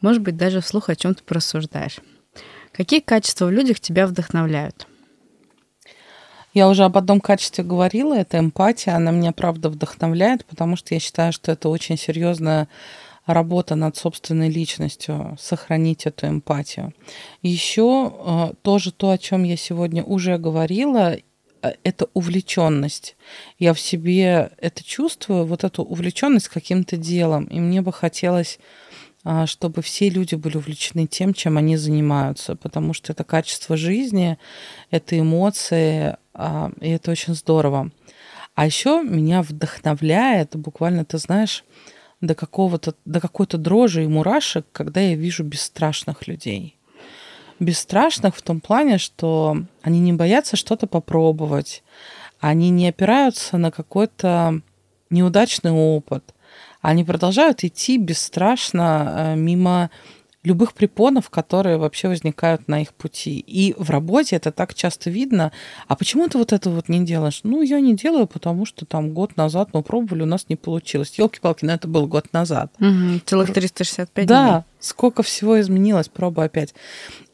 Может быть, даже вслух о чем ты просуждаешь. Какие качества в людях тебя вдохновляют? Я уже об одном качестве говорила, это эмпатия. Она меня, правда, вдохновляет, потому что я считаю, что это очень серьезная работа над собственной личностью, сохранить эту эмпатию. Еще э, тоже то, о чем я сегодня уже говорила, Э, это увлеченность. Я в себе это чувствую, вот эту увлеченность каким-то делом. И мне бы хотелось, чтобы все люди были увлечены тем, чем они занимаются, потому что это качество жизни, это эмоции, а, и это очень здорово. А еще меня вдохновляет, буквально, ты знаешь, до какого-то, до какой-то дрожи и мурашек, когда я вижу бесстрашных людей бесстрашных в том плане, что они не боятся что-то попробовать, они не опираются на какой-то неудачный опыт, они продолжают идти бесстрашно э, мимо любых препонов, которые вообще возникают на их пути. И в работе это так часто видно. А почему ты вот это вот не делаешь? Ну, я не делаю, потому что там год назад мы пробовали, у нас не получилось. Елки-палки, но это был год назад. Угу, целых 365 да, дней. Да, сколько всего изменилось, пробуй опять.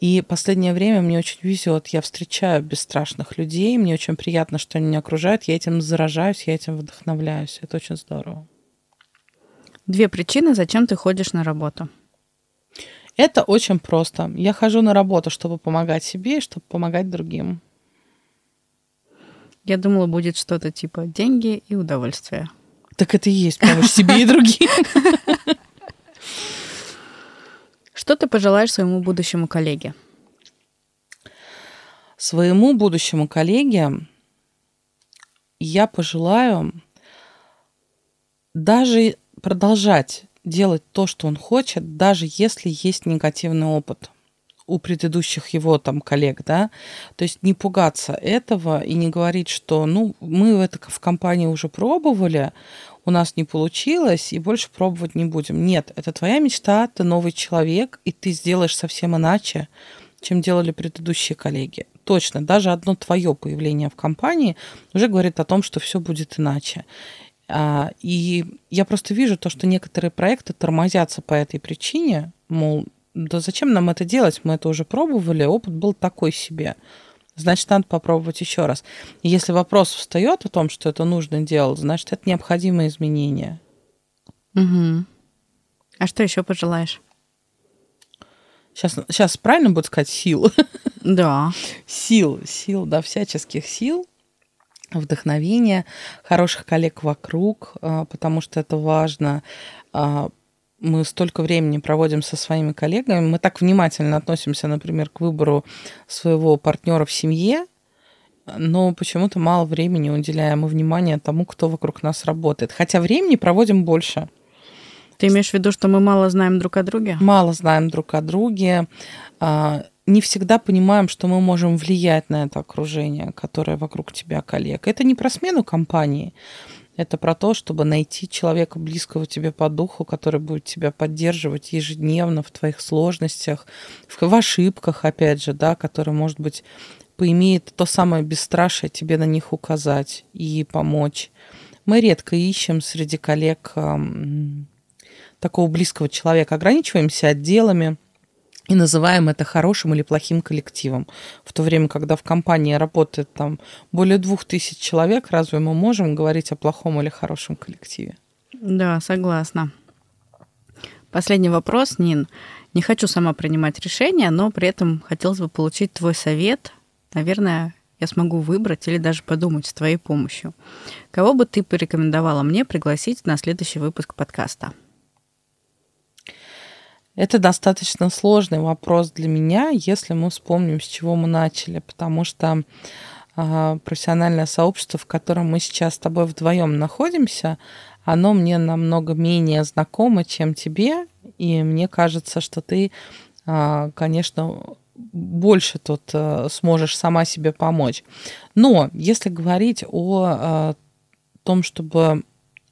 И последнее время мне очень везет. Я встречаю бесстрашных людей, мне очень приятно, что они меня окружают, я этим заражаюсь, я этим вдохновляюсь. Это очень здорово. Две причины, зачем ты ходишь на работу. Это очень просто. Я хожу на работу, чтобы помогать себе и чтобы помогать другим. Я думала, будет что-то типа деньги и удовольствие. Так это и есть помощь себе и другим. Что ты пожелаешь своему будущему коллеге? Своему будущему коллеге я пожелаю даже продолжать делать то, что он хочет, даже если есть негативный опыт у предыдущих его там коллег, да, то есть не пугаться этого и не говорить, что, ну, мы это в компании уже пробовали, у нас не получилось, и больше пробовать не будем. Нет, это твоя мечта, ты новый человек, и ты сделаешь совсем иначе, чем делали предыдущие коллеги. Точно, даже одно твое появление в компании уже говорит о том, что все будет иначе. А, и я просто вижу то, что некоторые проекты тормозятся по этой причине, мол, да зачем нам это делать, мы это уже пробовали, опыт был такой себе. Значит, надо попробовать еще раз. И если вопрос встает о том, что это нужно делать, значит, это необходимое изменение. Угу. А что еще пожелаешь? Сейчас, сейчас правильно будет сказать сил? Да. Сил, сил, да, всяческих сил, вдохновения, хороших коллег вокруг, а, потому что это важно. А, мы столько времени проводим со своими коллегами, мы так внимательно относимся, например, к выбору своего партнера в семье, но почему-то мало времени уделяем и внимания тому, кто вокруг нас работает. Хотя времени проводим больше. Ты имеешь в виду, что мы мало знаем друг о друге? Мало знаем друг о друге. Не всегда понимаем, что мы можем влиять на это окружение, которое вокруг тебя коллег. Это не про смену компании, это про то, чтобы найти человека близкого тебе по духу, который будет тебя поддерживать ежедневно в твоих сложностях, в ошибках, опять же, да, который, может быть, поимеет то самое бесстрашие тебе на них указать и помочь. Мы редко ищем среди коллег такого близкого человека, ограничиваемся отделами и называем это хорошим или плохим коллективом. В то время, когда в компании работает там более двух тысяч человек, разве мы можем говорить о плохом или хорошем коллективе? Да, согласна. Последний вопрос, Нин. Не хочу сама принимать решения, но при этом хотелось бы получить твой совет наверное, я смогу выбрать или даже подумать с твоей помощью. Кого бы ты порекомендовала мне пригласить на следующий выпуск подкаста? Это достаточно сложный вопрос для меня, если мы вспомним, с чего мы начали, потому что э, профессиональное сообщество, в котором мы сейчас с тобой вдвоем находимся, оно мне намного менее знакомо, чем тебе, и мне кажется, что ты, э, конечно, больше тут э, сможешь сама себе помочь. Но если говорить о э, том, чтобы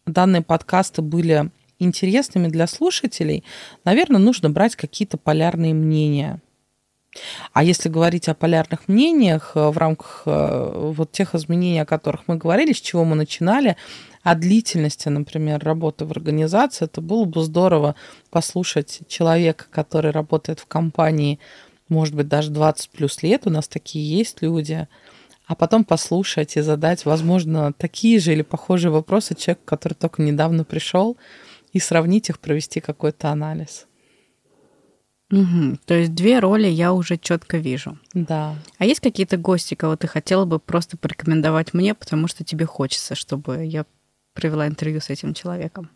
данные подкасты были интересными для слушателей, наверное, нужно брать какие-то полярные мнения. А если говорить о полярных мнениях э, в рамках вот тех изменений, о которых мы говорили, с чего мы начинали, о длительности, например, работы в организации, это было бы здорово послушать человека, который работает в компании может быть, даже 20 плюс лет, у нас такие есть люди, а потом послушать и задать, возможно, такие же или похожие вопросы человеку, который только недавно пришел, и сравнить их, провести какой-то анализ. Угу. То есть две роли я уже четко вижу. Да. А есть какие-то гости, кого ты хотела бы просто порекомендовать мне, потому что тебе хочется, чтобы я провела интервью с этим человеком?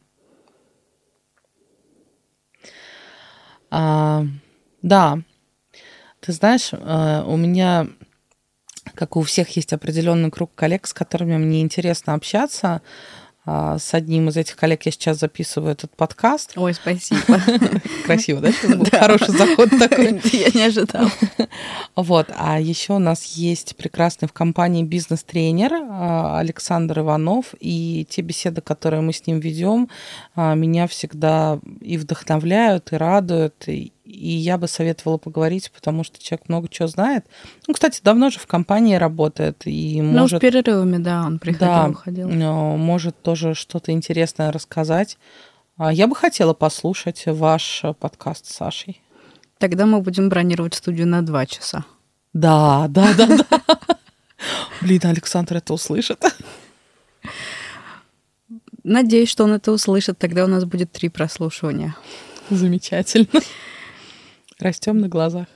А, да, ты знаешь, э, у меня, как у всех, есть определенный круг коллег, с которыми мне интересно общаться. А, с одним из этих коллег я сейчас записываю этот подкаст. Ой, спасибо. Красиво, да? Хороший заход такой. Я не ожидала. Вот. А еще у нас есть прекрасный в компании бизнес-тренер а, Александр Иванов. И те беседы, которые мы с ним ведем, а, меня всегда и вдохновляют, и радуют, и и я бы советовала поговорить, потому что человек много чего знает. Ну, кстати, давно же в компании работает и ну, может... с перерывами, да, он приходил, да, уходил. может тоже что-то интересное рассказать. А я бы хотела послушать ваш подкаст с Сашей. Тогда мы будем бронировать студию на два часа. Да, да, да, да. Блин, Александр это услышит. Надеюсь, что он это услышит. Тогда у нас будет три прослушивания. Замечательно. Растем на глазах.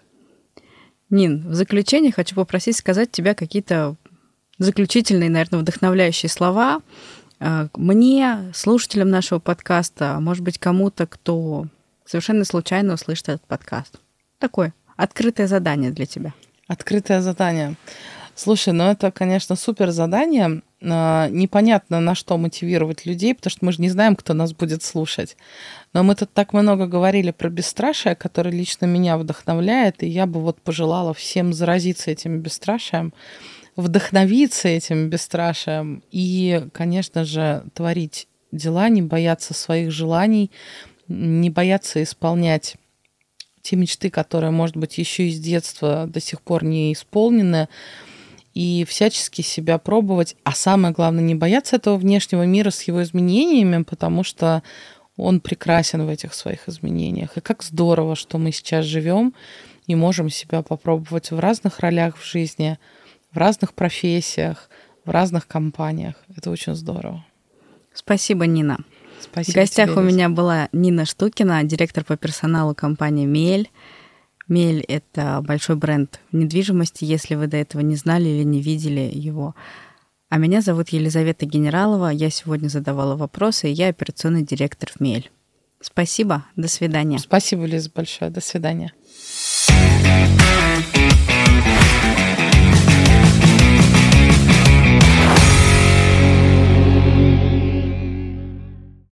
Нин, в заключение хочу попросить сказать тебе какие-то заключительные, наверное, вдохновляющие слова э, мне, слушателям нашего подкаста, может быть, кому-то, кто совершенно случайно услышит этот подкаст. Такое открытое задание для тебя. Открытое задание. Слушай, ну это, конечно, супер задание. А, непонятно, на что мотивировать людей, потому что мы же не знаем, кто нас будет слушать. Но мы тут так много говорили про бесстрашие, которое лично меня вдохновляет, и я бы вот пожелала всем заразиться этим бесстрашием, вдохновиться этим бесстрашием и, конечно же, творить дела, не бояться своих желаний, не бояться исполнять те мечты, которые, может быть, еще из детства до сих пор не исполнены, и всячески себя пробовать, а самое главное, не бояться этого внешнего мира с его изменениями, потому что он прекрасен в этих своих изменениях. И как здорово, что мы сейчас живем и можем себя попробовать в разных ролях в жизни, в разных профессиях, в разных компаниях. Это очень здорово. Спасибо, Нина. Спасибо. В гостях тебе, у меня была Нина Штукина, директор по персоналу компании «Мель». Мель — это большой бренд недвижимости, если вы до этого не знали или не видели его. А меня зовут Елизавета Генералова. Я сегодня задавала вопросы, и я операционный директор в Мель. Спасибо, до свидания. Спасибо, Лиза, большое. До свидания.